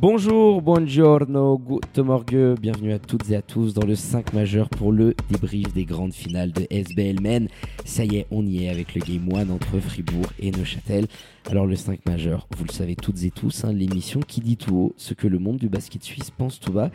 Bonjour, buongiorno, good morgue, bienvenue à toutes et à tous dans le 5 majeur pour le débrief des grandes finales de SBL Men. Ça y est, on y est avec le Game 1 entre Fribourg et Neuchâtel. Alors le 5 majeur, vous le savez toutes et tous, hein, l'émission qui dit tout haut ce que le monde du basket suisse pense tout bas.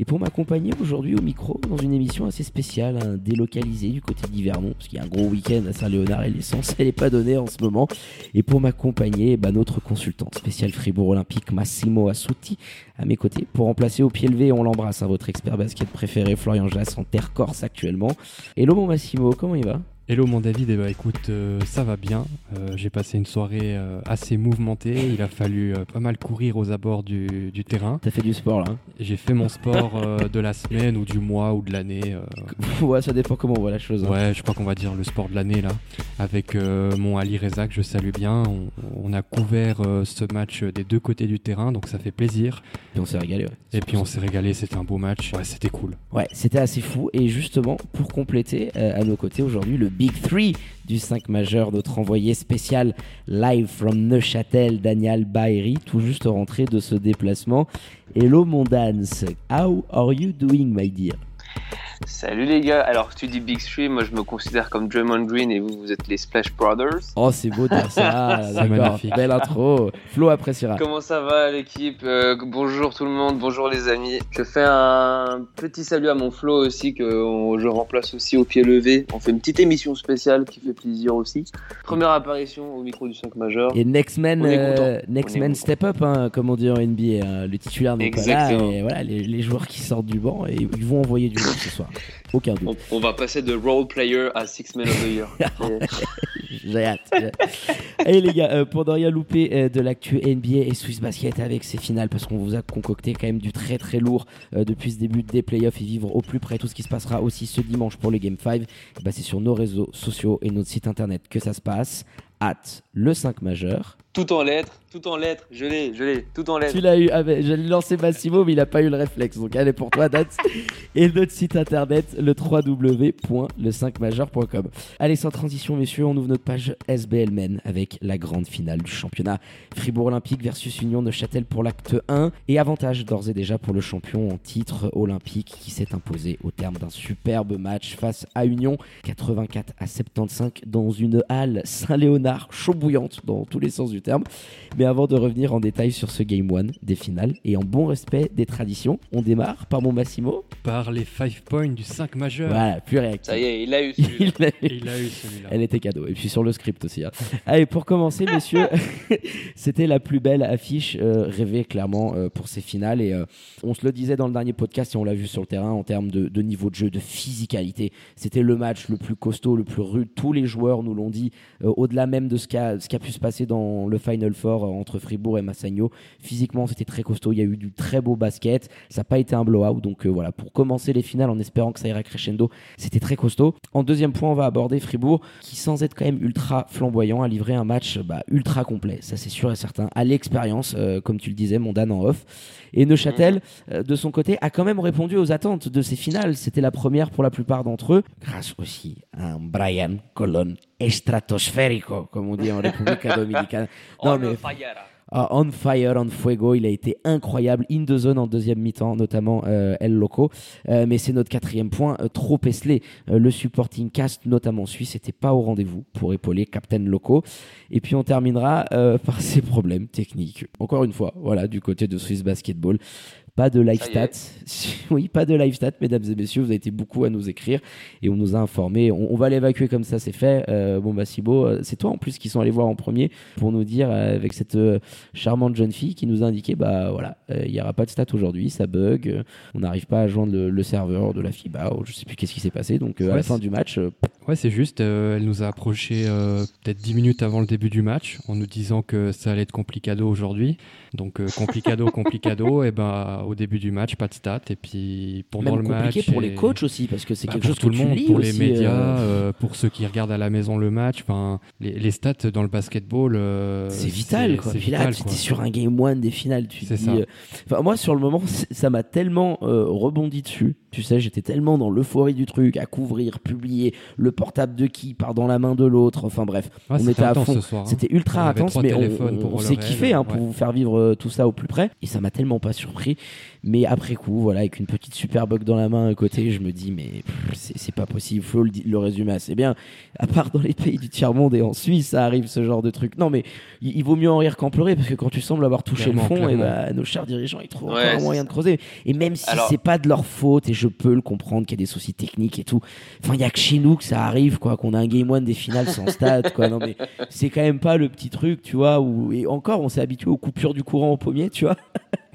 Et pour m'accompagner aujourd'hui au micro, dans une émission assez spéciale, hein, délocalisée du côté d'Yvernon, parce qu'il y a un gros week-end à Saint-Léonard et l'essence, elle n'est pas donnée en ce moment. Et pour m'accompagner, bah, notre consultant spécial Fribourg Olympique, Massimo Assuti, à mes côtés, pour remplacer au pied levé, on l'embrasse, hein, votre expert basket préféré, Florian Jass, en terre corse actuellement. Hello mon Massimo, comment il va? Hello mon David, eh ben, écoute, euh, ça va bien. Euh, J'ai passé une soirée euh, assez mouvementée. Il a fallu pas mal courir aux abords du, du terrain. T'as fait du sport là hein J'ai fait mon sport de la semaine ou du mois ou de l'année. Ouais, ça dépend comment on voit la chose. hein. ouais, je crois qu'on va dire le sport de l'année là. Avec mon Ali Reza que je salue bien. On, on a couvert ce match des deux côtés du terrain, donc ça fait plaisir. Puis on s'est régalé. Ouais. Et puis on s'est régalé, c'était un beau match. Ouais, c'était cool. Ouais, c'était assez fou. Et justement, pour compléter, à nos côtés aujourd'hui, le Big 3 du 5 majeur, notre envoyé spécial live from Neuchâtel, Daniel Baeri, tout juste rentré de ce déplacement. Hello mon dance, how are you doing my dear? Salut les gars, alors tu dis Big Three, moi je me considère comme Draymond Green et vous vous êtes les Splash Brothers. Oh c'est beau de dire ça, C'est d'accord, magnifique. belle intro, Flo appréciera. Comment ça va l'équipe? Euh, Bonjour tout le monde, bonjour les amis. Je fais un petit salut à mon Flo aussi que on- je remplace aussi au pied levé. On fait une petite émission spéciale qui fait plaisir aussi. Première apparition au micro du 5 majeur. Et Next Man, On est euh, next man step up, hein, comme on dit en NBA. hein. Le titulaire n'est pas là. Et voilà, les, les joueurs qui sortent du banc, et ils vont envoyer du ce soir. Aucun doute. On, on va passer de role player à Six Man of the Year. J'ai hâte. hâte. Allez les gars, euh, pour ne rien louper euh, de l'actu NBA et Swiss Basket avec ces finales, parce qu'on vous a concocté quand même du très très lourd euh, depuis ce début des playoffs et vivre au plus près tout ce qui se passera aussi ce dimanche pour les Game 5, bah, c'est sur nos réseaux sociaux et notre site internet que ça se passe. Hâte le 5 majeur. tout en lettres, tout en lettres, je l'ai, je l'ai, tout en lettres. Tu l'as eu, ah ben, j'allais lancer Massimo, mais il a pas eu le réflexe. Donc allez pour toi, date. Et notre site internet, le www.le5majeur.com. Allez, sans transition, messieurs, on ouvre notre page SBL Men avec la grande finale du championnat. Fribourg Olympique versus Union de Châtel pour l'acte 1. Et avantage d'ores et déjà pour le champion en titre olympique qui s'est imposé au terme d'un superbe match face à Union. 84 à 75 dans une halle Saint-Léonard chaud bouillante dans tous les sens du terme. Mais avant de revenir en détail sur ce Game 1 des finales et en bon respect des traditions, on démarre par mon Massimo. Par les 5 points du 5 majeur. Voilà, plus réactif. Ça y est, il a eu celui-là. Il a- Et il a eu celui-là. Elle était cadeau. Et puis sur le script aussi. hein. Allez, pour commencer, messieurs, c'était la plus belle affiche euh, rêvée clairement euh, pour ces finales. Et euh, on se le disait dans le dernier podcast et on l'a vu sur le terrain en termes de, de niveau de jeu, de physicalité. C'était le match le plus costaud, le plus rude. Tous les joueurs nous l'ont dit, euh, au-delà même de ce qui, a, a pu se passer dans le Final Four euh, entre Fribourg et Massagno. Physiquement, c'était très costaud. Il y a eu du très beau basket. Ça n'a pas été un blowout. Donc euh, voilà, pour commencer les finales en espérant que ça ira crescendo, c'était très costaud. En deuxième point, on va aborder Fribourg, qui sans être quand même ultra flamboyant, a livré un match bah, ultra complet. Ça, c'est sûr et certain. À l'expérience, euh, comme tu le disais, mon Dan en off. Et Neuchâtel, euh, de son côté, a quand même répondu aux attentes de ces finales. C'était la première pour la plupart d'entre eux, grâce aussi à un Brian Colon estratosférico, comme on dit en République Dominicane. Non, On mais fire. ah, on fire, on fuego, il a été incroyable, in the zone en deuxième mi-temps, notamment euh, El Loco. Euh, mais c'est notre quatrième point, euh, trop esselé. Le supporting cast, notamment suisse, n'était pas au rendez-vous pour épauler Captain Loco. Et puis on terminera par ses problèmes techniques. Encore une fois, voilà, du côté de Swiss Basketball. Pas de live stats. oui, pas de live stats, mesdames et messieurs. Vous avez été beaucoup à nous écrire et on nous a informés. On, on va l'évacuer comme ça, c'est fait. Euh, bon, bah, Thibaut, euh, c'est toi en plus qui sont allés voir en premier pour nous dire, euh, avec cette euh, charmante jeune fille qui nous a indiqué, bah voilà, euh, il n'y aura pas de stats aujourd'hui, ça bug, euh, on n'arrive pas à joindre le, le serveur de la FIBA, ou je sais plus qu'est-ce qui s'est passé. Donc, euh, à la fin du match, euh, Ouais, c'est juste, euh, elle nous a approché euh, peut-être 10 minutes avant le début du match en nous disant que ça allait être complicado aujourd'hui. Donc, euh, complicado, complicado, et ben au début du match, pas de stats. Et puis pendant même le compliqué match. pour et- les coachs aussi, parce que c'est Bah, quelque pour chose tout que le tu monde, pour les médias, euh, euh, pour ceux qui regardent à la maison le match. Les, les stats dans le basketball, euh, c'est vital quoi. c'est Puis là, vital, tu es sur un game one des finales, tu dis. ça. moi, sur le moment, ça m'a tellement rebondi dessus. Tu sais, j'étais tellement dans l'euphorie du truc, à couvrir, publier, le portable de qui part dans la main de l'autre. Enfin bref, Ouais, on était à fond. hein. C'était ultra intense, mais on, on- s'est kiffé hein, pour ouais. vous faire vivre euh, tout ça au plus près. Et ça m'a tellement pas surpris. Mais après coup, voilà, avec une petite super bug dans la main à côté, je me dis, mais c'est pas possible. Flo le, le résumer assez bien. À part dans les pays du tiers-monde et en Suisse, ça arrive ce genre de truc. Non, mais il, il vaut mieux en rire qu'en pleurer parce que quand tu sembles avoir touché Clairement, le fond, et clairement. bah, nos chers dirigeants, ils trouvent Ouais, encore un moyen de creuser. Et même si Alors- c'est pas de leur faute, et je peux le comprendre qu'il y a des soucis techniques et tout, enfin, il y a que chez nous que ça arrive, quoi, qu'on a un game one des finales sans stade, quoi. Non, mais c'est quand même pas le petit truc, tu vois, où, et encore, on s'est habitué aux coupures du courant au pommier, tu vois.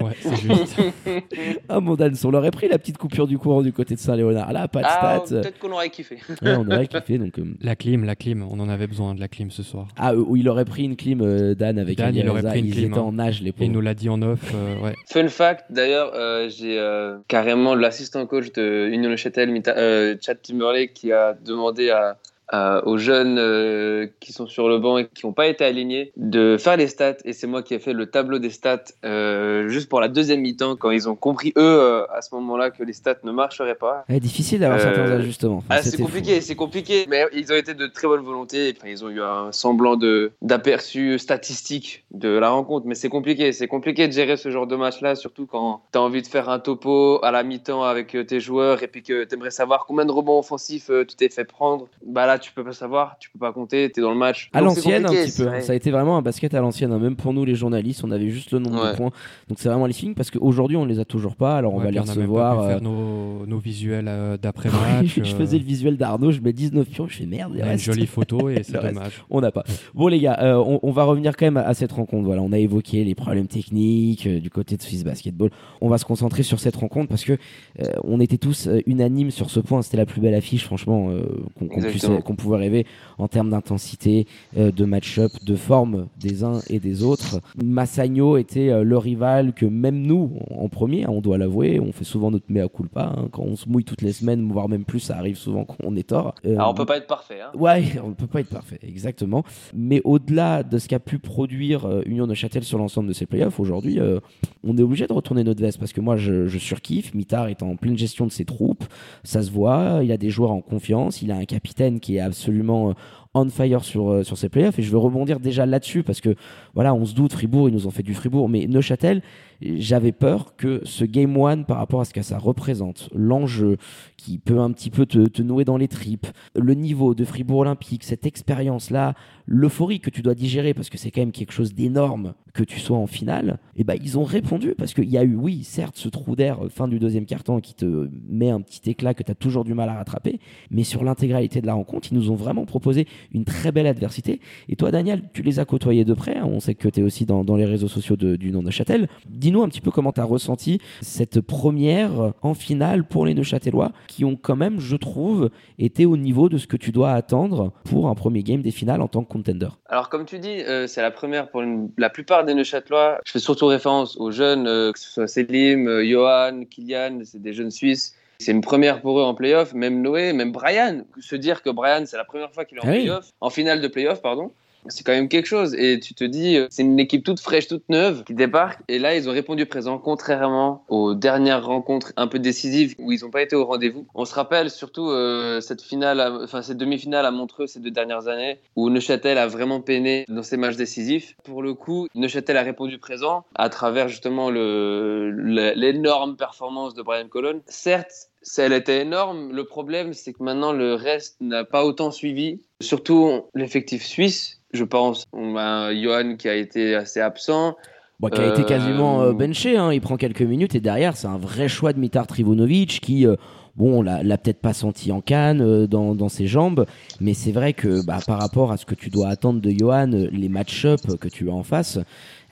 Ouais, c'est juste. Ah, mon Dan, on l'aurait pris la petite coupure du courant du côté de Saint-Léonard. Là, pas de Ah, stats. peut-être qu'on aurait kiffé. Ouais, on aurait kiffé, donc. euh, la clim, la clim, on en avait besoin de la clim ce soir. Ah, euh, où il aurait pris une clim, euh, Dan, avec Dan, il aurait pris une Ils clim, étaient hein. en nage, les Et il pauvres. nous l'a dit en off, euh, ouais. Fun fact, d'ailleurs, euh, j'ai euh, carrément l'assistant coach de Union Le Châtel, euh, Chad Timberlake, qui a demandé à, à- aux jeunes euh, qui sont sur le banc et qui n'ont pas été alignés de faire les stats. Et c'est moi qui ai fait le tableau des stats euh, juste pour la deuxième mi-temps, quand ils ont compris, eux, euh, à ce moment-là, que les stats ne marcheraient pas. Ouais, difficile d'avoir Euh, certains ajustements. Enfin, Ah, c'est compliqué, c'est compliqué. Mais ils ont été de très bonne volonté. Enfin, ils ont eu un semblant d'aperçu statistique de la rencontre. Mais c'est compliqué. C'est compliqué de gérer ce genre de match-là, surtout quand tu as envie de faire un topo à la mi-temps avec euh, tes joueurs et puis que tu aimerais savoir combien de rebonds offensifs euh, tu t'es fait prendre. Bah là, tu peux pas savoir, tu peux pas compter, tu es dans le match. À l'ancienne, un petit peu. hein. Ça a été vraiment un basket à l'ancienne. hein. Même pour nous, les journalistes, on avait juste le nombre de points. Donc c'est vraiment les feelings parce qu'aujourd'hui, on les a toujours pas. Alors on Ouais, va les on a même recevoir. pas pu euh, faire nos, nos visuels euh, d'après-match. je euh, faisais le visuel d'Arnaud, je mets 19 pions, je fais merde. a une jolie photo et c'est dommage. On n'a pas. Bon les gars, euh, on, on va revenir quand même à, à cette rencontre. Voilà, on a évoqué les problèmes techniques euh, du côté de Swiss Basketball. On va se concentrer sur cette rencontre parce que euh, on était tous euh, unanimes sur ce point. C'était la plus belle affiche, franchement, euh, qu'on puisse-. Qu'on pouvait rêver en termes d'intensité, euh, de match-up, de forme des uns et des autres. Massagno était euh, le rival que même nous, en premier, hein, on doit l'avouer, on fait souvent notre mea culpa. hein. quand on se mouille toutes les semaines, voire même plus, ça arrive souvent qu'on est tort. Euh, Alors, on peut pas être parfait. Hein. Ouais, on ne peut pas être parfait, exactement. Mais au-delà de ce qu'a pu produire Union de Châtel sur l'ensemble de ses playoffs, aujourd'hui, on est obligé de retourner notre veste parce que moi, je, je surkiffe. Mitard est en pleine gestion de ses troupes, ça se voit. Il a des joueurs en confiance, il a un capitaine qui est absolument euh, on fire sur, euh, sur ses playoffs. Et je veux rebondir déjà là-dessus parce que, voilà, on se doute, Fribourg, ils nous ont fait du Fribourg, mais Neuchâtel, j'avais peur que ce Game One, par rapport à ce que ça représente, l'enjeu qui peut un petit peu te, nouer dans les tripes, le niveau de Fribourg Olympique, cette expérience-là, l'euphorie que tu dois digérer, parce que c'est quand même quelque chose d'énorme que tu sois en finale, et ben ils ont répondu, parce qu'il y a eu, oui, certes, ce trou d'air euh, fin du deuxième carton qui te met un petit éclat que tu as toujours du mal à rattraper, mais sur l'intégralité de la rencontre, ils nous ont vraiment proposé une très belle adversité. Et toi, Daniel, tu les as côtoyés de près, hein, on sait que tu es aussi dans, les réseaux sociaux du nom de Châtel. Dis-nous un petit peu comment tu as ressenti cette première en finale pour les Neuchâtelois, qui ont quand même, je trouve, été au niveau de ce que tu dois attendre pour un premier game des finales en tant que contender. Alors, comme tu dis, euh, c'est la première pour une- la plupart des Neuchâtelois. Je fais surtout référence aux jeunes, euh, que ce soit Selim, euh, Johan, Kylian, c'est des jeunes Suisses. C'est une première pour eux en playoff, même Noé, même Brian. Se dire que Brian, c'est la première fois qu'il est en Ah oui. playoff, en finale de playoff, pardon. C'est quand même quelque chose. Et tu te dis, euh, c'est une équipe toute fraîche, toute neuve qui débarque. Et là, ils ont répondu présent, contrairement aux dernières rencontres un peu décisives où ils n'ont pas été au rendez-vous. On se rappelle surtout euh, cette finale, enfin cette demi-finale à Montreux ces deux dernières années où Neuchâtel a vraiment peiné dans ses matchs décisifs. Pour le coup, Neuchâtel a répondu présent à travers justement l'énorme performance de Brian Colon. Certes, elle était énorme. Le problème, c'est que maintenant, le reste n'a pas autant suivi. Surtout l'effectif suisse, je pense. On a Johan qui a été assez absent. Bon, qui a été Euh, quasiment euh, benché, hein. il prend quelques minutes et derrière c'est un vrai choix de Mitar Trivunovic qui, euh, bon, on l'a l'a peut-être pas senti en canne euh, dans, dans ses jambes, mais c'est vrai que bah, par rapport à ce que tu dois attendre de Johan, euh, les match-up que tu as en face,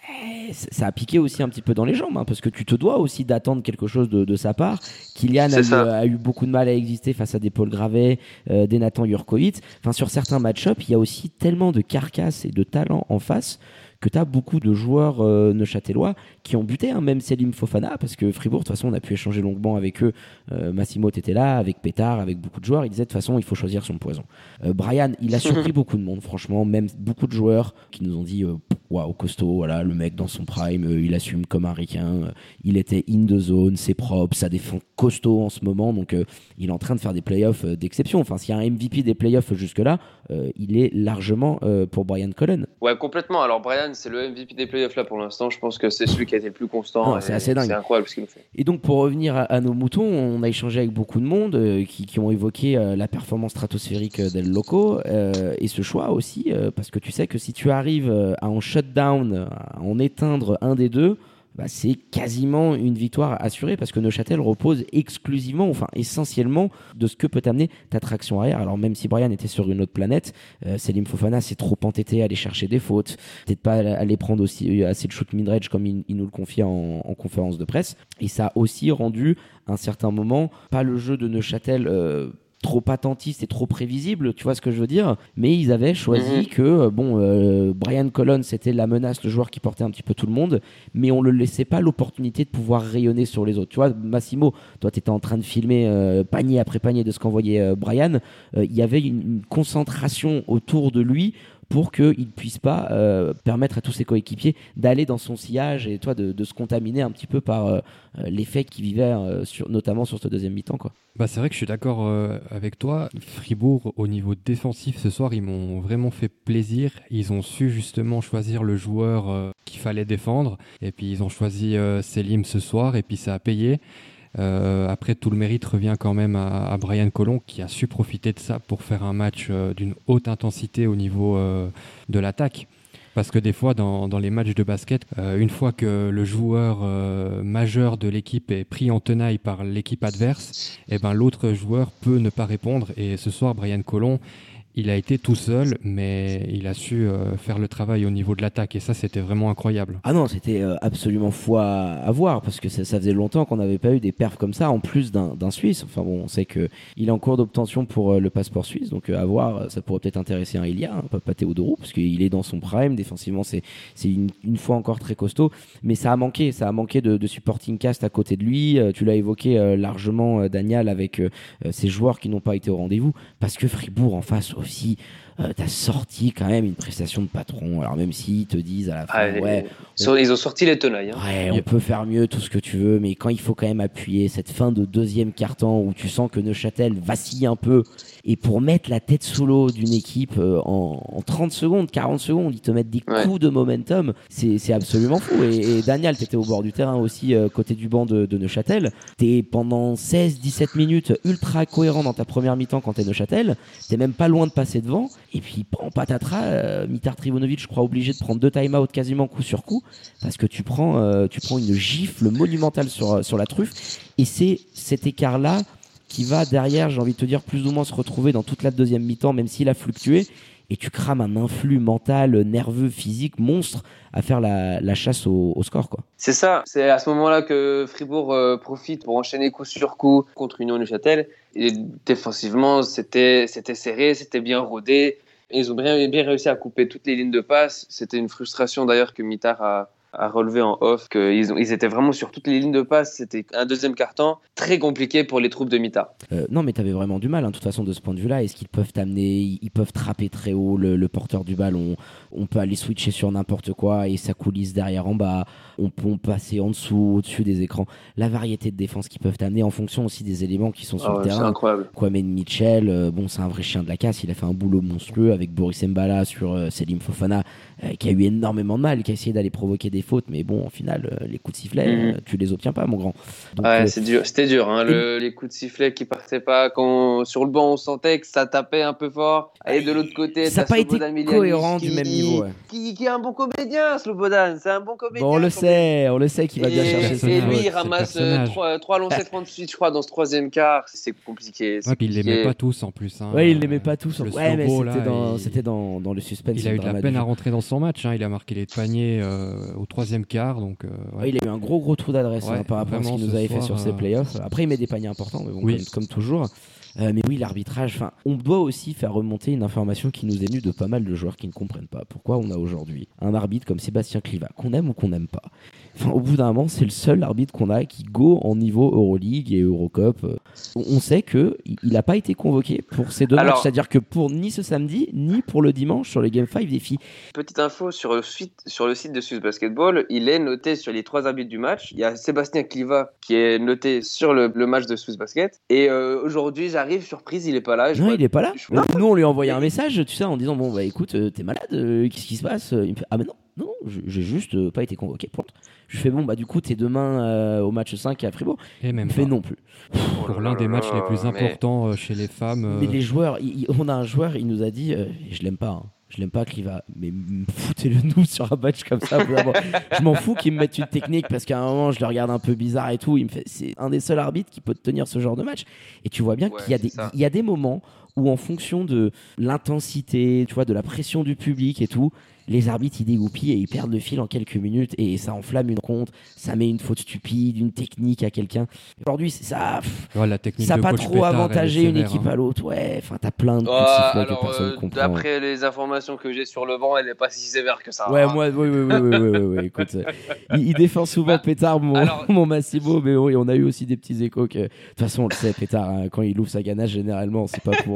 eh, ça a piqué aussi un petit peu dans les jambes, hein, parce que tu te dois aussi d'attendre quelque chose de, de sa part. Kylian a eu, ça. a eu beaucoup de mal à exister face à des Paul Gravet, euh, des Nathan Jurkovic. Enfin, sur certains match-up, il y a aussi tellement de carcasse et de talent en face que tu as beaucoup de joueurs euh, neuchâtelois qui ont buté, hein, même Selim Fofana, parce que Fribourg, de toute façon, on a pu échanger longuement avec eux. Euh, Massimo était là, avec Pétard, avec beaucoup de joueurs. Il disait de toute façon, il faut choisir son poison. Euh, Brian, il a surpris beaucoup de monde, franchement, même beaucoup de joueurs qui nous ont dit euh, waouh, costaud, voilà, le mec dans son prime, il assume comme un ricain, il était in the zone, c'est propre, ça défend costaud en ce moment, donc il est en train de faire des playoffs d'exception. Enfin, s'il y a un MVP des playoffs jusque-là, euh, il est largement euh, pour Brian Cullen. Ouais, complètement. Alors, Brian, c'est le MVP des playoffs là pour l'instant. Je pense que c'est celui qui a été le plus constant. Ah, c'est assez dingue. C'est incroyable ce qu'il nous fait. Et donc pour revenir à, à nos moutons, on a échangé avec beaucoup de monde euh, qui, qui ont évoqué la performance stratosphérique d'El Loco et ce choix aussi, parce que tu sais que si tu arrives à en shutdown, à en éteindre un des deux, bah, c'est quasiment une victoire assurée parce que Neuchâtel repose exclusivement, enfin essentiellement, de ce que peut amener ta traction arrière. Alors même si Brian était sur une autre planète, euh, Selim Fofana s'est trop entêté à aller chercher des fautes, peut-être pas aller prendre aussi euh, assez de shoot mid-range comme il, nous le confiait en, en conférence de presse. Et ça a aussi rendu, à un certain moment, pas le jeu de Neuchâtel euh, trop attentiste et trop prévisible, tu vois ce que je veux dire Mais ils avaient choisi Mhm. que, euh, bon, euh, Brian Collins, c'était la menace, le joueur qui portait un petit peu tout le monde, mais on ne le laissait pas l'opportunité de pouvoir rayonner sur les autres. Tu vois, Massimo, toi, tu étais en train de filmer euh, panier après panier de ce qu'envoyait euh, Brian. Euh, Il y avait une, une concentration autour de lui pour qu'il ne puisse pas euh, permettre à tous ses coéquipiers d'aller dans son sillage et toi de, se contaminer un petit peu par euh, euh, l'effet qu'il vivait euh, notamment sur ce deuxième mi-temps. Bah, c'est vrai que je suis d'accord avec toi. Fribourg, au niveau défensif, ce soir, ils m'ont vraiment fait plaisir. Ils ont su justement choisir le joueur qu'il fallait défendre. Et puis, ils ont choisi Selim ce soir, et puis ça a payé. Euh, après, tout le mérite revient quand même à, à Brian Colomb, qui a su profiter de ça pour faire un match euh, d'une haute intensité au niveau euh, de l'attaque. Parce que des fois, dans, dans les matchs de basket, euh, une fois que le joueur euh, majeur de l'équipe est pris en tenaille par l'équipe adverse, eh ben, l'autre joueur peut ne pas répondre. Et ce soir, Brian Colomb, il a été tout seul, mais il a su euh, faire le travail au niveau de l'attaque. Et ça, c'était vraiment incroyable. Ah non, c'était euh, absolument fou à, voir parce que ça, faisait longtemps qu'on n'avait pas eu des perfs comme ça en plus d'un Suisse. Enfin bon, on sait que il est en cours d'obtention pour euh, le passeport suisse, donc à voir, ça pourrait peut-être intéresser un Ilia, hein, pas, Théodorou, parce qu'il est dans son prime. Défensivement, c'est une, fois encore très costaud, mais ça a manqué, ça a manqué de, de supporting cast à côté de lui. Tu l'as évoqué largement, Daniel, avec ces joueurs qui n'ont pas été au rendez-vous, parce que Fribourg en face aussi. Euh, T'as sorti quand même une prestation de patron. Alors même s'ils te disent à la fin, Ah, ouais, ils, ont sorti les tenailles. hein. Ouais, on peut faire mieux, tout ce que tu veux, mais quand il faut quand même appuyer cette fin de deuxième carton où tu sens que Neuchâtel vacille un peu, et pour mettre la tête sous l'eau d'une équipe euh, en, en 30 secondes, 40 secondes, ils te mettent des Ouais. coups de momentum, c'est c'est absolument fou. Et, et Daniel, t'étais au bord du terrain aussi, euh, côté du banc de, de Neuchâtel. T'es pendant 16-17 minutes ultra cohérent dans ta première mi-temps quand t'es Neuchâtel, t'es même pas loin de passer devant, et puis en patatras, euh, Mitar Trivonovic, je crois, obligé de prendre deux time-out quasiment coup sur coup parce que tu prends, euh, tu prends une gifle monumentale sur, euh, sur la truffe et c'est cet écart-là qui va derrière, j'ai envie de te dire, plus ou moins se retrouver dans toute la deuxième mi-temps, même s'il a fluctué. Et tu crames un influx mental, nerveux, physique, monstre à faire la, la chasse au, score. quoi. C'est ça. C'est à ce moment-là que Fribourg euh, profite pour enchaîner coup sur coup contre Union Neuchâtel. Et défensivement, c'était serré, c'était bien rodé. Ils ont bien, bien réussi à couper toutes les lignes de passe. C'était une frustration d'ailleurs que Mitar a, a relevé en off, qu'ils ils étaient vraiment sur toutes les lignes de passe. C'était un deuxième carton très compliqué pour les troupes de Mitar. Euh, non, mais t'avais vraiment du mal, hein, de toute façon, de ce point de vue-là. Est-ce qu'ils peuvent t'amener Ils peuvent trapper très haut le, le porteur du ballon? On peut aller switcher sur n'importe quoi et ça coulisse derrière en bas. On peut passer en dessous, au-dessus des écrans. La variété de défense qu'ils peuvent t'amener en fonction aussi des éléments qui sont sur Ah le ouais, c'est terrain. incroyable. Kwame Mitchell, euh, bon, c'est un vrai chien de la casse. Il a fait un boulot monstrueux avec Boris Mbala sur euh, Selim Fofana, euh, qui a eu énormément de mal, qui a essayé d'aller provoquer des fautes, mais bon, en finale, euh, les coups de sifflet, Mhm. euh, tu les obtiens pas, mon grand. Donc, Ouais, euh, c'est dur, c'était dur. Hein, le- les coups de sifflet qui partaient pas. Quand sur le banc, on sentait que ça tapait un peu fort. Et de l'autre côté, ça n'a pas été cohérent du même niveau. ouais. Qui, qui est un bon comédien, Slobodan. C'est un bon comédien. Bon, on le sait, on le sait qu'il va bien chercher et lui, il ramasse personnage. 3, longs 7 points de suite, je crois, dans ce troisième quart. C'est compliqué. Ouais, puis il les met pas tous en plus. Hein. Ouais, il l'aimait pas tous. Le Ouais, mais c'était dans, il- c'était dans, dans le suspense. Il a eu de la peine à rentrer dans son match. hein. Il a marqué les paniers euh, au troisième quart. Donc, euh, ouais. Ouais, il a eu un gros gros trou d'adresse Ouais, hein, par rapport à ce qu'il nous avait fait sur ses euh, playoffs. Après, il met des paniers importants, mais bon, Oui. comme, comme toujours. Euh, mais oui, l'arbitrage, on doit aussi faire remonter une information qui nous est venue de pas mal de joueurs qui ne comprennent pas pourquoi on a aujourd'hui un arbitre comme Sébastien Cliva, qu'on aime ou qu'on n'aime pas. Enfin, au bout d'un moment, c'est le seul arbitre qu'on a qui go en niveau Euroleague et Eurocup. Euh, On sait que il n'a pas été convoqué pour ces deux Alors- matchs, c'est-à-dire que pour ni ce samedi ni pour le dimanche sur les Game 5 des filles. Petite info sur le, site, sur le site de Swiss Basketball, il est noté sur les trois arbitres du match. Il y a Sébastien Cliva qui est noté sur le, le match de Swiss Basket. Et euh, aujourd'hui, j'arrive, surprise, il est pas là. Je Non, vois- il est pas là. je-. Nous, on lui a envoyé un message, tu sais, en disant bon bah écoute, euh, t'es malade, euh, qu'est-ce qui se passe? Il me fait ah mais non, non, j'ai juste euh, pas été convoqué. Point. Je fais bon bah du coup t'es demain euh, au match 5 à Fribourg. Et Il même me fait pas. non plus. Oh Pour là l'un des matchs les plus mais- importants euh, chez les femmes. euh, Mais les joueurs, il- il- on a un joueur, il nous a dit, euh, et je l'aime pas. hein, Je l'aime pas, Cliva, mais m- foutez-le nous sur un match comme ça. je m'en fous qu'il me mette une technique parce qu'à un moment je le regarde un peu bizarre et tout. Il me fait, c'est un des seuls arbitres qui peut tenir ce genre de match. Et tu vois bien Ouais, qu'il y a des, ça. il y a des moments où en fonction de l'intensité, tu vois, de la pression du public et tout, les arbitres ils dégoupillent et ils perdent le fil en quelques minutes et ça enflamme une compte, ça met une faute stupide, une technique à quelqu'un. Aujourd'hui, c'est ça, pff, ouais, la technique ça de n'a pas trop avantagé une équipe hein. à l'autre. Ouais, enfin, t'as plein de Ah, que personne euh, comprend. d'après les informations que j'ai sur le vent, elle n'est pas si sévère que ça. Ouais, hein. moi, oui, oui, oui, oui, oui, oui, oui, écoute, euh, il, il défend souvent Bah, Pétard, mon, alors- mon Massimo, mais oui, on a eu aussi des petits échos que, de toute façon, on le sait, Pétard, hein, quand il ouvre sa ganache, généralement, c'est pas pour,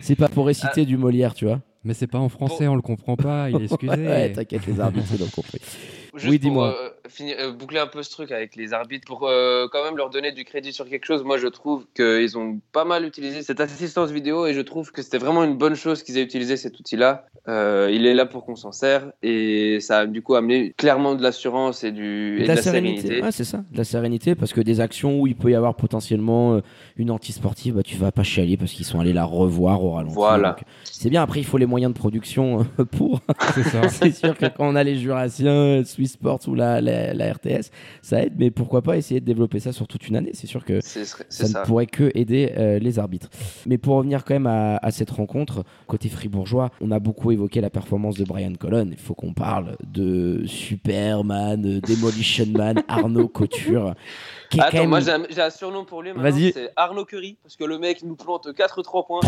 c'est pas pour réciter du Molière, tu vois. Mais c'est pas en français, on le comprend pas. Il est excusé. Ouais, t'inquiète, les arbitres, ils l'ont compris. Juste Oui, pour, dis-moi. euh, finir- euh, boucler un peu ce truc avec les arbitres, pour euh, quand même leur donner du crédit sur quelque chose, moi je trouve qu'ils ont pas mal utilisé cette assistance vidéo et je trouve que c'était vraiment une bonne chose qu'ils aient utilisé cet outil-là. Euh, il est là pour qu'on s'en serve et ça a du coup amené clairement de l'assurance et, du, et de la sérénité. Ouais, c'est ça, de la sérénité, parce que des actions où il peut y avoir potentiellement une anti-sportive, bah, tu vas pas chialer parce qu'ils sont allés la revoir au ralenti. Voilà. Donc, C'est bien, après, il faut les moyens de production pour. C'est ça. c'est sûr que quand on a les Jurassiens, Swiss Sports ou la, la, la RTS, ça aide, mais pourquoi pas essayer de développer ça sur toute une année? C'est sûr que ça, ne pourrait que aider euh, les arbitres. Mais pour revenir quand même à, à cette rencontre, côté fribourgeois, on a beaucoup évoqué la performance de Brian Colon. Il faut qu'on parle de Superman, euh, Demolition Man, Arnaud Couture. Qui Attends, même- moi j'ai un, surnom pour lui maintenant, Vas-y. c'est Arnaud Curry, parce que le mec nous plante 4-3 points,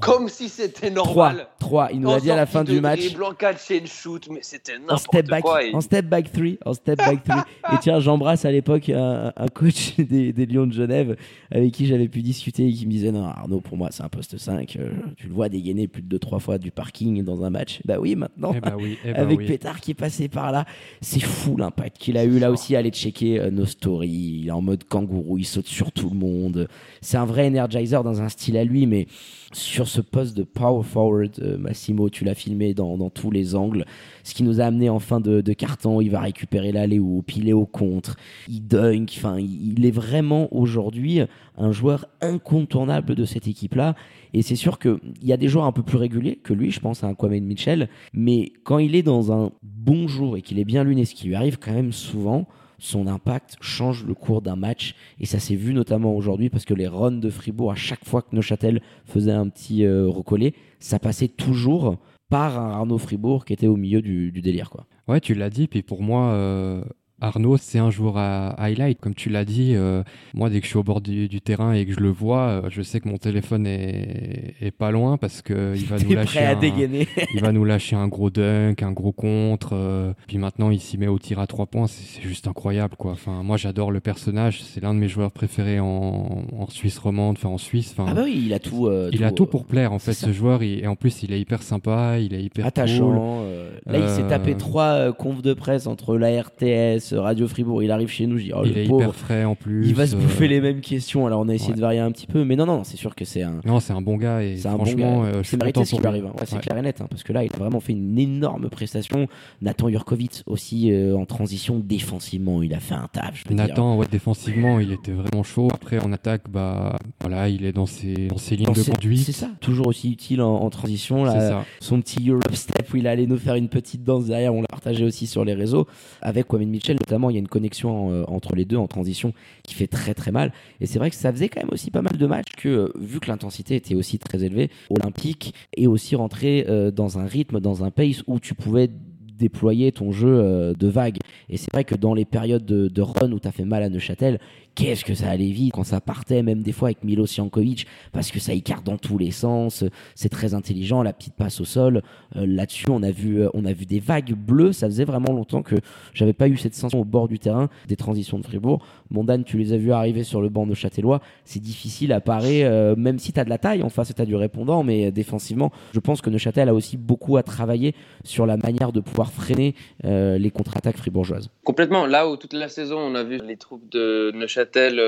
comme si c'était 3, normal. 3, il nous a dit à la fin du match. en catch and shoot, mais c'était En step n'importe back, et- en step back 3, en step back 3. Et tiens, j'embrasse à l'époque un, un coach des, des Lions de Genève avec qui j'avais pu discuter et qui me disait non Arnaud pour moi c'est un poste 5 euh, tu le vois dégainer plus de 2-3 fois du parking dans un match. Bah oui maintenant. Eh bah oui, eh bah avec oui. Pétard qui est passé par là. C'est fou l'impact qu'il a eu. Là aussi aller checker euh, nos stories. Il est en mode kangourou il saute sur tout le monde. C'est un vrai energizer dans un style à lui mais sur ce poste de power forward euh, Massimo tu l'as filmé dans, dans tous les angles ce qui nous a amené en fin de, carton il va récupérer l'aller ou est au contre. Il dunk enfin il, est vraiment aujourd'hui un joueur incontournable de cette équipe là et c'est sûr qu'il y a des joueurs un peu plus réguliers que lui, je pense à un Kwame Mitchell, mais quand il est dans un bon jour et qu'il est bien luné, ce qui lui arrive quand même souvent, son impact change le cours d'un match. Et ça s'est vu notamment aujourd'hui parce que les runs de Fribourg, à chaque fois que Neuchâtel faisait un petit euh, recollé, ça passait toujours par un Arnaud Fribourg qui était au milieu du, délire. Quoi. Ouais, tu l'as dit. Puis pour moi, euh, Arnaud, c'est un joueur à highlight. Comme tu l'as dit, euh, moi, dès que je suis au bord du, du terrain et que je le vois, euh, je sais que mon téléphone est, est pas loin parce que il va nous lâcher un, dégainer. il va nous lâcher un gros dunk, un gros contre. euh, puis maintenant, il s'y met au tir à trois points. C'est juste incroyable, quoi. Enfin, moi, j'adore le personnage. C'est l'un de mes joueurs préférés en, en Suisse romande, enfin en Suisse. Enfin, Ah bah oui, il a tout. il a tout pour plaire, en fait, ce joueur. il- et en plus, il est hyper sympa, il est hyper attachant. là, il s'est tapé trois confs de presse entre la RTS, Radio Fribourg, il arrive chez nous, je dis, oh, il le est pauvre, hyper frais en plus. il va se euh, bouffer les mêmes questions. Alors on a essayé ouais. de varier un petit peu, mais non, non, c'est sûr que c'est un. Non, c'est un bon gars et C'est un bon gars. euh, je suis mérité ce qui lui arrive. hein. Ouais, c'est Ouais. clair et net, hein, parce que là, il a vraiment fait une énorme prestation. Nathan Jurkovic aussi euh, en transition défensivement, il a fait un taf. Je veux dire. Nathan, ouais, défensivement, il était vraiment chaud. Après, en attaque, bah, voilà, il est dans ses, dans ses lignes Dans de ses- conduite. C'est ça, toujours aussi utile en, en transition. C'est Là, ça. son petit Europe Step où il allait nous faire une petite danse derrière, on l'a partagé aussi sur les réseaux. Avec Kwame Mitchell, notamment, il y a une connexion euh, entre les deux en transition qui fait très très mal. Et c'est vrai que ça faisait quand même aussi pas mal de matchs que, euh, vu que l'intensité était aussi très élevée, olympique, et aussi rentrer euh, dans un rythme, dans un pace où tu pouvais déployer ton jeu euh, de vague. Et c'est vrai que dans les périodes de, run où tu as fait mal à Neuchâtel, qu'est-ce que ça allait vite quand ça partait, même des fois avec Milo Jankovic, parce que ça écarte dans tous les sens, c'est très intelligent, la petite passe au sol. Euh, Là-dessus, on, a vu, euh, on a vu des vagues bleues, ça faisait vraiment longtemps que j'avais pas eu cette sensation au bord du terrain des transitions de Fribourg. Mon Dan, tu les as vus arriver sur le banc de Châtellois, c'est difficile à parer, euh, même si tu as de la taille en face et tu as du répondant, mais euh, défensivement, je pense que Neuchâtel a aussi beaucoup à travailler sur la manière de pouvoir freiner euh, les contre-attaques fribourgeoises. Complètement. Là où toute la saison, on a vu les troupes de Neuchâtel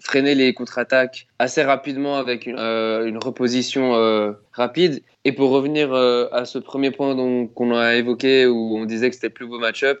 freiner les contre-attaques assez rapidement avec une, reposition rapide. Et pour revenir à ce premier point qu'on a évoqué, où on disait que c'était le plus beau match-up,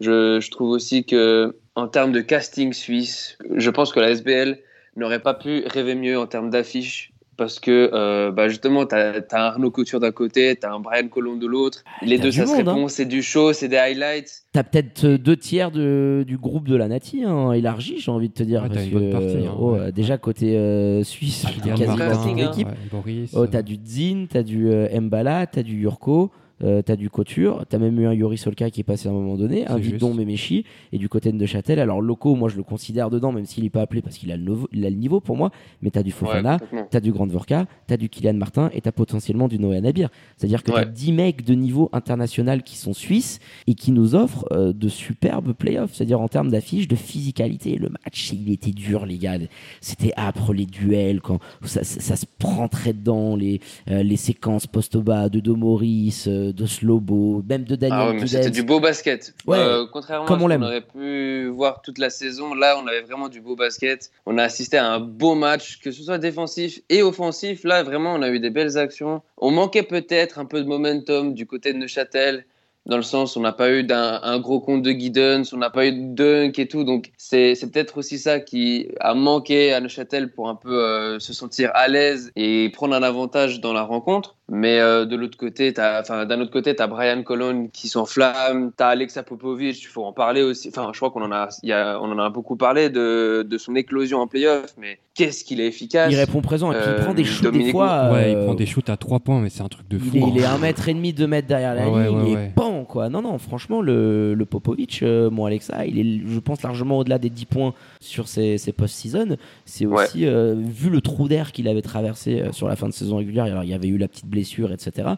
je trouve aussi que en termes de casting suisse, je pense que la SBL n'aurait pas pu rêver mieux en termes d'affiches. Parce que euh, bah justement, tu as, un Arnaud Couture d'un côté, tu as un Brian Colomb de l'autre. Les t'as deux, du ça se monde, hein. répond, c'est du show, c'est des highlights. T'as peut-être euh, deux tiers de, du groupe de la Nati, hein, élargi, j'ai envie de te dire. Ouais, parce que, partie, hein, oh, ouais. déjà, côté euh, suisse, Ah, t'es Kylian quasiment toute l'équipe. ouais, Boris. Oh, euh, t'as du Dzin, t'as du euh, Mbala, t'as du Yurko, euh, t'as du Couture, t'as même eu un Yuri Solka qui est passé à un moment donné, un Vidon. Memechi, et du côté de Neuchâtel. Alors, Loco, moi je le considère dedans, même s'il n'est pas appelé parce qu'il a, le il a le niveau pour moi, mais t'as du Fofana, Ouais. T'as du Grand Vorka, t'as du Kylian Martin et t'as potentiellement du Noé Nabir. C'est-à-dire que t'as Ouais. 10 mecs de niveau international qui sont suisses et qui nous offrent euh, de superbes playoffs. C'est-à-dire en termes d'affiches, de physicalité. Le match, il était dur, les gars. C'était âpre, les duels, quand ça, ça- ça se rentrait dedans, les, euh, les séquences post-bas de Domoris, de Slobo, même de Daniel Ah ouais, c'était du beau basket. Ouais, Euh, contrairement comme à ce on qu'on aurait pu voir toute la saison, là, on avait vraiment du beau basket. On a assisté à un beau match, que ce soit défensif et offensif. Là, vraiment, on a eu des belles actions. On manquait peut-être un peu de momentum du côté de Neuchâtel. Dans le sens, on n'a pas eu d'un un gros compte de Giddens, on n'a pas eu de dunk et tout. Donc, c'est c'est peut-être aussi ça qui a manqué à Neuchâtel pour un peu euh, se sentir à l'aise et prendre un avantage dans la rencontre. Mais euh, de l'autre côté, t'as- d'un autre côté, tu as Brian Colon qui s'enflamme, tu as Alexa Popovic, il faut en parler aussi. Enfin, je crois qu'on en a, il y a, on en a beaucoup parlé de, de son éclosion en playoff, mais qu'est-ce qu'il est efficace. Il répond présent et puis il Euh, prend des shoots des fois. Ouais, il euh, prend des shoots à 3 points, mais c'est un truc de fou. Il est, il est un mètre et demi, deux mètres derrière la Ouais, ligne, ouais, il est ouais. pan quoi. Non non, franchement le, le Popovic, euh, mon Alexa, il est, je pense largement au-delà des 10 points sur ses, ses post-season. C'est Ouais. aussi euh, vu le trou d'air qu'il avait traversé euh, sur la fin de saison régulière. Alors il y avait eu la petite blessure, etc.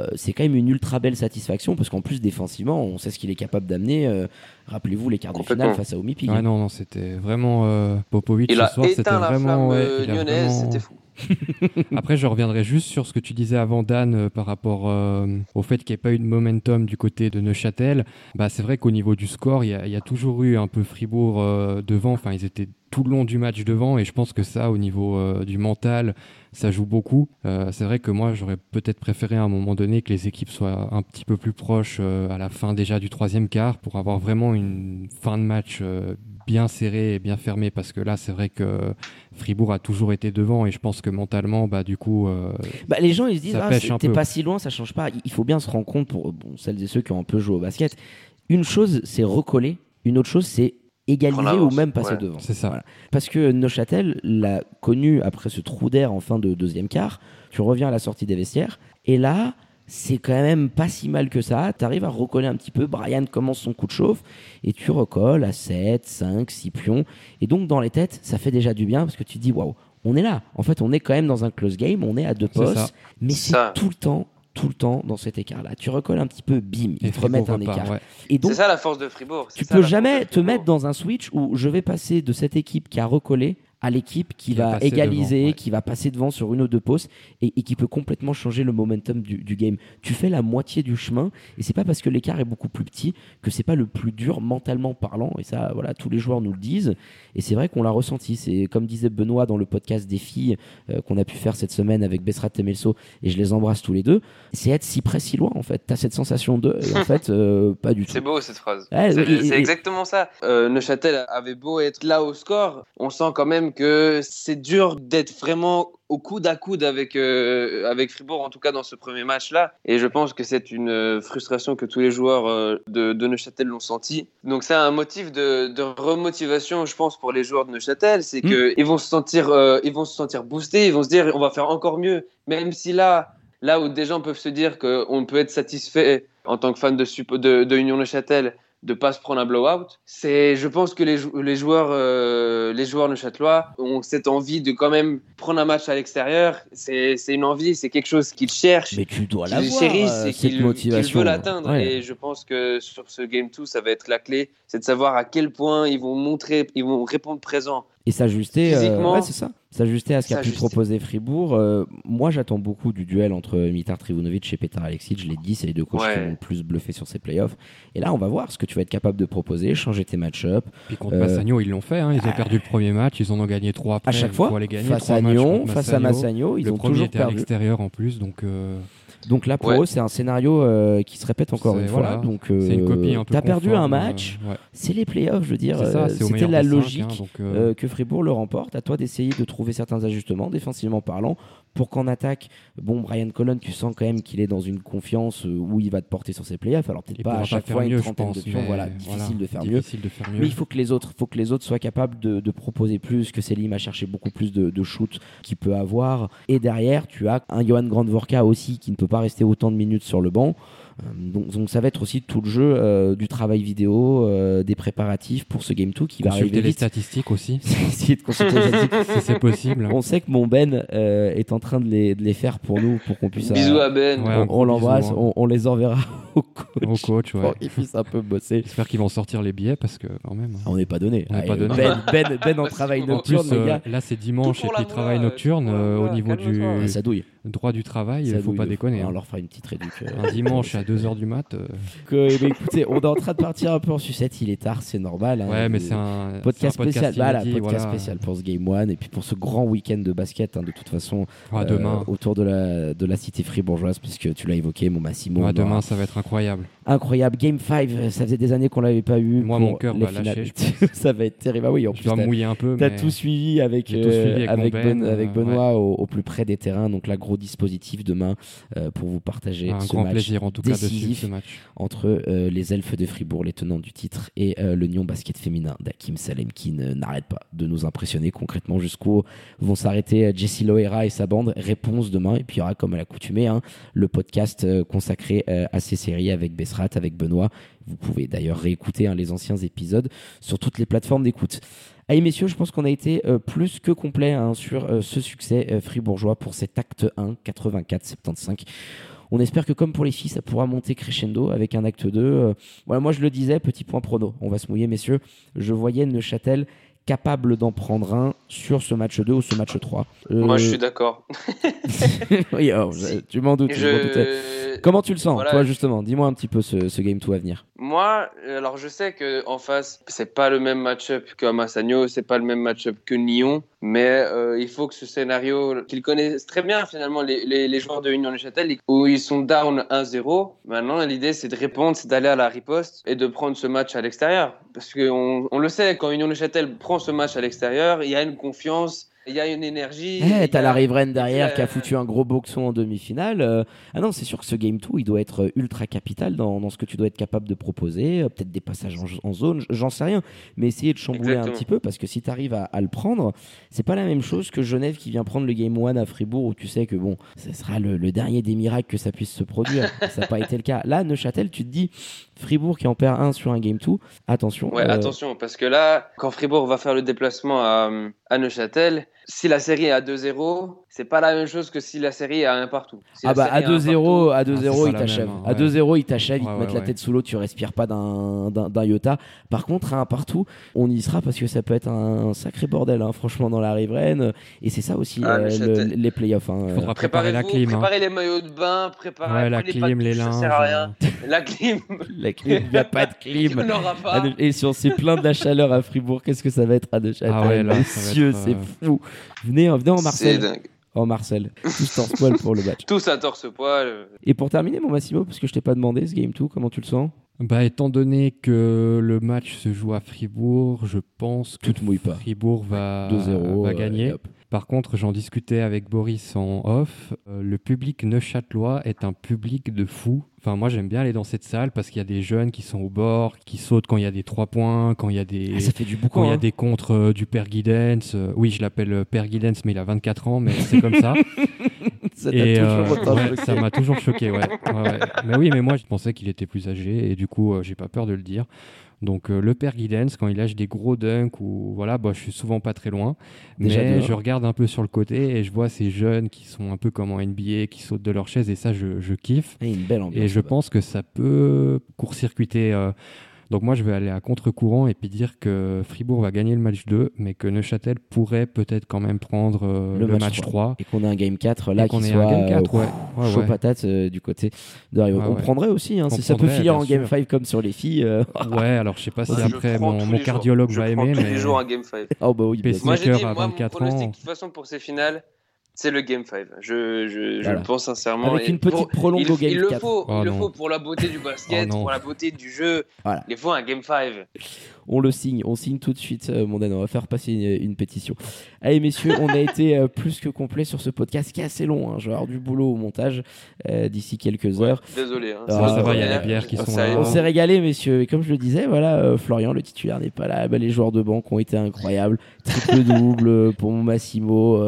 euh, c'est quand même une ultra belle satisfaction parce qu'en plus défensivement, on sait ce qu'il est capable d'amener. euh, Rappelez-vous les quarts de finale face à Omipig. Ouais, non, non, c'était vraiment euh, Popovic Il ce a soir. C'était vraiment. ouais, euh, il a lyonnaise, vraiment- c'était fou. Après, je reviendrai juste sur ce que tu disais avant, Dan, euh, par rapport euh, au fait qu'il n'y ait pas eu de momentum du côté de Neuchâtel. Bah, c'est vrai qu'au niveau du score, il y, a- toujours eu un peu Fribourg euh, devant. Enfin, ils étaient tout le long du match devant. Et je pense que ça, au niveau du mental, ça joue beaucoup. C'est vrai que moi, j'aurais peut-être préféré à un moment donné que les équipes soient un petit peu plus proches à la fin déjà du troisième quart pour avoir vraiment une fin de match bien serrée et bien fermée. Parce que là, c'est vrai que Fribourg a toujours été devant et je pense que mentalement, bah, du coup, euh, Bah, les gens ils se disent ah, t'es pas si loin, ça change pas. Il- faut bien se rendre compte pour bon, celles et ceux qui ont un peu joué au basket. Une chose c'est recoller, une autre chose c'est égaliser ou même passer ouais. devant. c'est ça. Voilà. Parce que Neuchâtel l'a connu après ce trou d'air en fin de deuxième quart. Tu reviens à la sortie des vestiaires et là c'est quand même pas si mal que ça. Tu arrives à recoller un petit peu. Brian commence son coup de chauffe et tu recolles à 7, 5, 6 pions. Et donc, dans les têtes, ça fait déjà du bien parce que tu te dis, waouh, on est là. En fait, on est quand même dans un close game, on est à deux postes, mais c'est Ça. tout le temps, tout le temps dans cet écart-là. Tu recolles un petit peu, bim, ils Et te remettent un écart. ouais. Et donc, C'est ça la force de Fribourg. tu ça peux jamais te mettre dans un switch où je vais passer de cette équipe qui a recollé à l'équipe qui, Qui va égaliser, devant, ouais. qui va passer devant sur une ou deux postes et, et qui peut complètement changer le momentum du, du game. Tu fais la moitié du chemin et c'est pas parce que l'écart est beaucoup plus petit que c'est pas le plus dur mentalement parlant. Et ça, voilà, tous les joueurs nous le disent. Et c'est vrai qu'on l'a ressenti. C'est comme disait Benoît dans le podcast des filles euh, qu'on a pu faire cette semaine avec Bessrat Temelso et je les embrasse tous les deux. C'est être si près, si loin en fait. T'as cette sensation de et en fait euh, pas du tout. C'est beau cette phrase. Ouais, c'est exactement ça. Euh, Neuchâtel avait beau être là au score, on sent quand même que c'est dur d'être vraiment au coude à coude avec, euh, avec Fribourg, en tout cas dans ce premier match-là. Et je pense que c'est une euh, frustration que tous les joueurs euh, de, de Neuchâtel l'ont senti. Donc c'est un motif de, de remotivation, je pense, pour les joueurs de Neuchâtel. C'est Mm. qu'ils vont, se sentir, euh, ils vont se sentir boostés, ils vont se dire on va faire encore mieux. Même si là, là où des gens peuvent se dire qu'on peut être satisfait en tant que fan de, de, de Union Neuchâtel de pas se prendre un blowout. C'est, je pense que les, jou- les joueurs, euh, les joueurs neuchâtelois ont cette envie de quand même prendre un match à l'extérieur. C'est, une envie, c'est quelque chose qu'ils cherchent. Mais tu dois qu'ils chérissent euh, et cette qu'ils, motivation. veulent atteindre. Ouais. Et je pense que sur ce Game 2, ça va être la clé. C'est de savoir à quel point ils vont montrer, ils vont répondre présent. Et s'ajuster, euh, ouais, c'est ça. S'ajuster à ce qu'a pu proposer Fribourg. Euh, moi, j'attends beaucoup du duel entre Mitar Trivunovic et Petar Alexic. Je l'ai dit, c'est les deux coachs Ouais. qui m'ont le plus bluffé sur ces playoffs. Et là, on va voir ce que tu vas être capable de proposer, changer tes match-up. Puis contre Euh, Massagno, ils l'ont fait. hein. Ils ont perdu le premier match, ils en ont gagné trois après. À chaque fois, aller gagner face trois à matchs Nyon, face à Massagno, ils le ont premier toujours était à perdu. l'extérieur en plus, donc euh, Donc là, pour Ouais. eux, c'est un scénario euh, qui se répète encore une voilà. fois. Donc, euh, c'est une copie un peu T'as perdu un match, euh, ouais. c'est les playoffs, je veux dire. Euh, C'était la logique. hein, donc, euh, euh, que Fribourg le remporte. À toi d'essayer de trouver certains ajustements, défensivement parlant, pour qu'en attaque, bon, Brian Colon, tu sens quand même qu'il est dans une confiance euh, où il va te porter sur ses playoffs. Alors peut-être pas à chaque fois mieux, une trentaine pense, de pions, voilà, difficile voilà, de faire mieux. difficile de faire mieux. Mais il faut que les autres, faut que les autres soient capables de, de proposer plus, que Selim a cherché beaucoup plus de, de shoots qu'il peut avoir. Et derrière, tu as un Johan Grandvorka aussi qui ne peut pas rester autant de minutes sur le banc. Euh, Donc, donc ça va être aussi tout le jeu euh, du travail vidéo, euh, des préparatifs pour ce Game 2 qui va Consulter arriver les vite. statistiques aussi, Essayer de consulter les statistiques. si c'est possible. hein. On sait que mon Ben euh, est en train de les, de les faire pour nous, pour qu'on puisse. Bisous euh, à Ben. Ouais, on l'embrasse, hein. on, on les enverra au coach, Au coach, ouais. pour qu'il puisse un peu bosser. J'espère qu'ils vont sortir les billets parce que quand même. Ah, On n'est pas donné. On n'est pas et donné. Ben, ben, ben en travail nocturne, les gars. là c'est dimanche et puis travail nocturne au niveau du. Ah, ça douille. Droit du travail, il faut douille pas déconner. fou. hein. On leur fera une petite réduc. euh, Un dimanche à 2h du mat. euh, que- eh ben, écoutez, on est en train de partir un peu en sucette. Il est tard, c'est normal. hein. Ouais, mais Euh, c'est un Podcast un spécial, voilà, podcast voilà. spécial pour ce Game One et puis pour ce grand week-end de basket, hein, de toute façon, Ouais, euh, demain, autour de la, de la cité fribourgeoise, puisque tu l'as évoqué, mon Massimo. Ouais, on aura- demain ça va être incroyable. Incroyable. Game 5, ça faisait des années qu'on l'avait pas eu. Moi, mon cœur va lâcher, ça va être terrible. Ah oui, en Je plus, dois mouiller un peu. T'as mais tout suivi avec, J'ai tout euh, suivi avec mon Ben, avec euh, Benoît au, au plus près des terrains. Donc là, gros dispositif demain euh, pour vous partager un ce grand match plaisir en tout cas de suivre décisif ce match. entre euh, les elfes de Fribourg, les tenants du titre, et euh, le Nyon basket féminin d'Hakim Salem qui n'arrête pas de nous impressionner concrètement jusqu'où vont s'arrêter Jessie Loera et sa bande. Réponse demain. Et puis il y aura, comme à l'accoutumée, hein, le podcast consacré à ces séries avec Bessrat, avec Benoît. Vous pouvez d'ailleurs réécouter hein, les anciens épisodes sur toutes les plateformes d'écoute. Allez messieurs, je pense qu'on a été euh, plus que complet hein, sur euh, ce succès euh, fribourgeois pour cet acte 1, 84-75. On espère que comme pour les filles, ça pourra monter crescendo avec un acte 2. Euh, voilà, moi je le disais, petit point prono. On va se mouiller messieurs. Je voyais Neuchâtel capable d'en prendre un sur ce match 2 ou ce match 3. Euh, Moi, je suis d'accord. oui, alors, je- tu m'en doutes. je m'en doutais. Je... Comment tu le sens, Voilà. toi justement Dis-moi un petit peu ce, ce Game 2 à venir. Moi, alors je sais que en face, c'est pas le même match-up que Massagno, c'est pas le même match-up que Nyon, mais euh, il faut que ce scénario qu'ils connaissent très bien finalement les, les, les joueurs de Union Neuchâtel où ils sont down 1-0. Maintenant, l'idée c'est de répondre, c'est d'aller à la riposte et de prendre ce match à l'extérieur parce qu'on on le sait quand Union Neuchâtel prend ce match à l'extérieur, il y a une confiance, il y a une énergie. Eh, il y t'as a- la riveraine derrière qui a euh, foutu un gros boxon en demi-finale. Euh, ah non, c'est sûr que ce Game 2, il doit être euh, ultra capital dans, dans ce que tu dois être capable de proposer. Euh, Peut-être des passages en, en zone, j'en sais rien. Mais essayer de chambouler un petit peu parce que si t'arrives à, à le prendre, c'est pas la même chose que Genève qui vient prendre le Game 1 à Fribourg où tu sais que bon, ce sera le, le dernier des miracles que ça puisse se produire. ça n'a pas été le cas. Là, Neuchâtel, tu te dis, Fribourg qui en perd un sur un Game 2, attention. Ouais, attention, parce que là, quand Fribourg va faire le déplacement à, à Neuchâtel, si la série est à 2-0, c'est pas la même chose que si la série est à 1 partout. Si ah bah à est un 2-0, à 2-0 Ah, c'est il t'achève. À ouais. 2-0 il t'achève, il te met la tête sous l'eau, tu respires pas d'un iota. Par contre, à un partout, on y sera parce que ça peut être un sacré bordel, hein, franchement, dans la riveraine. Et c'est ça aussi Ah, euh, le- les playoffs. hein. Il faudra préparer la hein. préparez les maillots de bain, préparez Ouais, la clim, de les douche, ça linges. sert à rien. La clim, La clim, il n'y a pas de il clim. n'y en aura pas. Et si on s'est plaint de la chaleur à Fribourg, qu'est-ce que ça va être à Neuchâtel? Ah ouais, c'est euh, fou. Venez, venez en C'est dingue. En Marcel. Tous torse poil pour le match. Tous à torse poil. Et pour terminer, mon Massimo, parce que je t'ai pas demandé ce game 2, comment tu le sens? Bah, étant donné que le match se joue à Fribourg, je pense que Tout mouille pas. Fribourg va, 2-0. va euh, gagner. Par contre, j'en discutais avec Boris en off. euh, le public neuchâtelois est un public de fous. Enfin, moi, j'aime bien aller dans cette salle parce qu'il y a des jeunes qui sont au bord, qui sautent quand il y a des trois points, quand il y a des, Ah, ça fait du boucan. quand il y a des contres euh, du père Guidance. Euh, oui, je l'appelle euh, père Guidance, mais il a 24 ans, mais c'est comme ça. Ça t'a Et toujours euh, autant ouais, choqué. ça m'a toujours choqué, ouais. Ouais, ouais. Mais oui, mais moi je pensais qu'il était plus âgé et du coup j'ai pas peur de le dire. Donc euh, le père Guidance, quand il lâche des gros dunks ou voilà, bah, je suis souvent pas très loin, Déjà mais dehors. je regarde un peu sur le côté et je vois ces jeunes qui sont un peu comme en NBA, qui sautent de leur chaise et ça je, je kiffe. Ah, une belle ambiance. Et je pense que ça peut court-circuiter. euh, donc moi, je vais aller à contre-courant et puis dire que Fribourg va gagner le match 2, mais que Neuchâtel pourrait peut-être quand même prendre euh, Le le, match match 3. Et qu'on a un game 4 là Et qu'on qui ait soit un game 4, euh, ouais. Ouais, chaud ouais. patate euh, du côté de Rio. On ouais. prendrait aussi, hein, On si ça peut filer en game sûr. 5 comme sur les filles. euh, Ouais, alors je sais pas si après mon, mon cardiologue Je va aimer, tous mais les jours un Game 5. Oh bah oui. Moi, j'ai dit, à moi, mon 24 pronostic, ans. de toute façon, pour ces finales, c'est le Game 5. Je, je, le pense sincèrement. Avec une petite pour- prolongue il, au Game il le 4. faut, Oh il le faut pour la beauté du basket, Oh pour la beauté du jeu. Voilà. Il faut un Game 5. On le signe, on signe tout de suite, euh, mon Dan. On va faire passer une, une pétition. Allez, messieurs, on a été euh, plus que complet sur ce podcast qui est assez long. hein. Je vais avoir du boulot au montage euh, d'ici quelques heures. Désolé. Hein, Ah, Ça, va, il y a les bières qui Ah, sont là. On s'est régalé, messieurs. Et comme je le disais, voilà, euh, Florian, le titulaire, n'est pas là. Bah, les joueurs de banque ont été incroyables. Triple-double pour mon Massimo.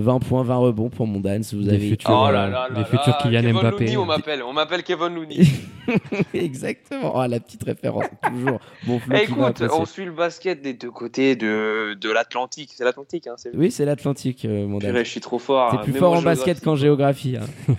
Euh, 20 points, 20 rebonds pour mon Dan. Vous Des avez futurs, Oh euh, là là là, futurs Kylian Kevin Mbappé. Looney, on m'appelle, on m'appelle Kevin Looney. Exactement. Ah, la petite référence, toujours. Bon, Eh, écoute, on suit le basket des deux côtés de, de l'Atlantique. C'est l'Atlantique, hein. Oui, c'est l'Atlantique, euh, mon Dan. Purée, je suis trop fort. T'es hein. plus Même fort en basket qu'en géographie. hein.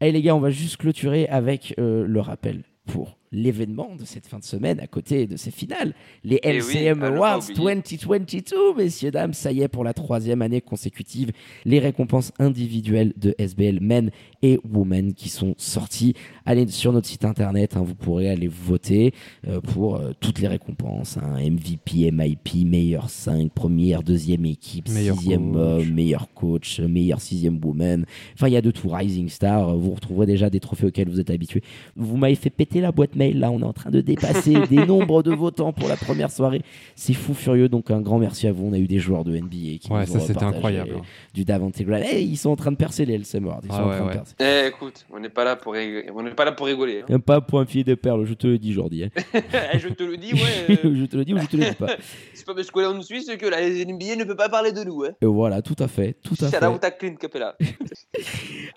Allez les gars, on va juste clôturer avec euh, le rappel pour l'événement de cette fin de semaine à côté de ces finales. Les Eh oui, LCM Awards oublier. 2022, messieurs, dames, ça y est pour la troisième année consécutive, les récompenses individuelles de SBL Men et Women qui sont sorties. Allez sur notre site internet, hein, vous pourrez aller voter euh, pour euh, toutes les récompenses. hein, MVP, MIP, meilleur 5, première, deuxième équipe, Meilleur sixième coach. homme, meilleur coach, meilleur sixième woman. Enfin, il y a de tout. Rising Star, vous retrouverez déjà des trophées auxquels vous êtes habitués. Vous m'avez fait péter la boîte mail. Là, on est en train de dépasser des nombres de votants pour la première soirée. C'est fou furieux. Donc, un grand merci à vous. On a eu des joueurs de NBA qui Ouais, nous ça ont incroyable. hein. Du Davante Graham. Hey, ils sont en train de percer les LCM. Ils Ah sont en ouais, train de percer. Eh, écoute, on n'est pas là pour rigoler. On n'est pas là pour rigoler. hein. Pas pour un filet de perles, je te le dis, Jordi. hein. Eh, je te le dis, ouais. euh, je te le dis ou je te le dis pas. c'est pas parce qu'on est en Suisse que la NBA ne peut pas parler de nous. Hein. Et voilà, tout à fait, tout à fait. out à Clint Capella.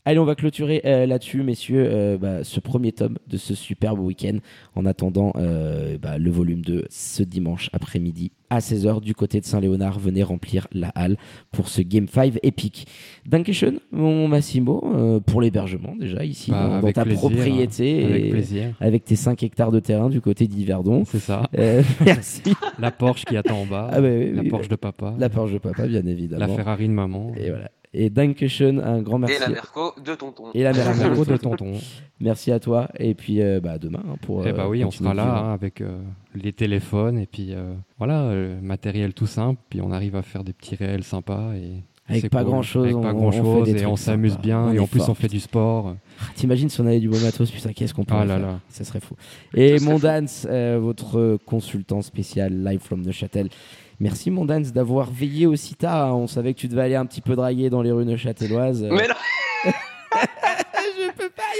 Allez, on va clôturer euh, là-dessus, messieurs, euh, bah, ce premier tome de ce superbe week-end. En attendant bah, le volume 2 ce dimanche après-midi à 16h du côté de Saint-Léonard. Venez remplir la halle pour ce Game 5 épique. Dankeschön, mon Massimo, euh, pour l'hébergement déjà ici Bah, dans, dans avec ta plaisir, propriété Avec et plaisir. avec tes 5 hectares de terrain du côté d'Yverdon. C'est ça. Euh, merci. La Porsche qui attend en bas. Ah bah oui, la oui, Porsche de papa. La Porsche de papa, bien évidemment. La Ferrari de maman. Et voilà. Et Dankeschön, un grand merci. Et la Merco de tonton. Et la Merco. De tonton. Merci à toi. Et puis euh, bah, demain hein, pour. Eh euh, bah oui, on sera là hein, avec euh, les téléphones et puis euh, voilà, euh, matériel tout simple. Puis on arrive à faire des petits réels sympas et Avec pas cool. grand-chose, Avec on- pas on grand fait chose des et trucs on s'amuse bien On et en plus fort, on fait du sport. Ah, T'imagines si on avait du beau matos, putain, qu'est-ce qu'on pourrait Ah là faire là. Ça serait fou. Et euh, votre consultant spécial live from Neuchâtel. Merci Mondans d'avoir veillé aussi tard. On savait que tu devais aller un petit peu draguer dans les rues neuchâteloises. Non.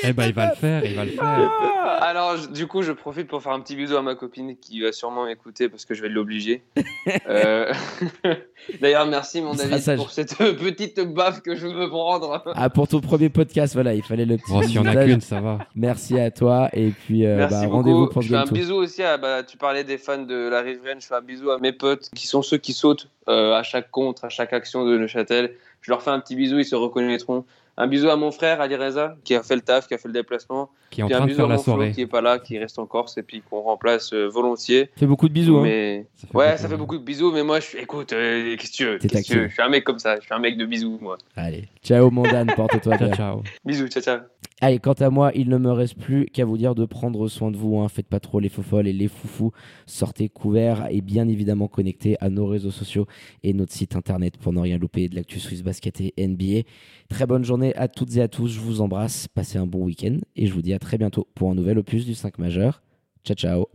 Eh bah il va le faire, il va le faire. Alors, je- du coup, je profite pour faire un petit bisou à ma copine qui va sûrement m'écouter parce que je vais l'obliger. Euh, D'ailleurs, merci mon David sage. pour cette petite baffe que je veux prendre. Ah, pour ton premier podcast, voilà, il fallait le petit. Bon, s'il y en a qu'une, ça va. Merci à toi. Et puis, euh, Merci bah, rendez-vous pour je fais un bisou aussi à. Bah, tu parlais des fans de la riveraine. Je fais un bisou à mes potes qui sont ceux qui sautent euh, à chaque contre, à chaque action de Neuchâtel. Je leur fais un petit bisou, ils se reconnaîtront. Un bisou à mon frère Ali Reza qui a fait le taf, qui a fait le déplacement. Qui est en train de faire à la soirée. qui est pas là, qui reste en Corse et puis qu'on remplace euh, volontiers. Fais beaucoup de bisous. hein. mais Ça fait ouais, beaucoup. ça fait beaucoup de bisous, mais moi, je suis, écoute, euh, qu'est-ce que tu veux, que tu. Je suis un mec comme ça, je suis un mec de bisous, moi. Allez, ciao mon Dan, porte-toi Ciao, bien. ciao. Bisous, ciao, ciao. Allez, quant à moi, il ne me reste plus qu'à vous dire de prendre soin de vous. Hein. Faites pas trop les faux folles et les foufous. Sortez couverts et bien évidemment connectés à nos réseaux sociaux et notre site internet pour ne rien louper de l'actu Swiss Basket et NBA. Très bonne journée à toutes et à tous. Je vous embrasse. Passez un bon week-end et je vous dis très bientôt pour un nouvel opus du 5 majeur. Ciao, ciao.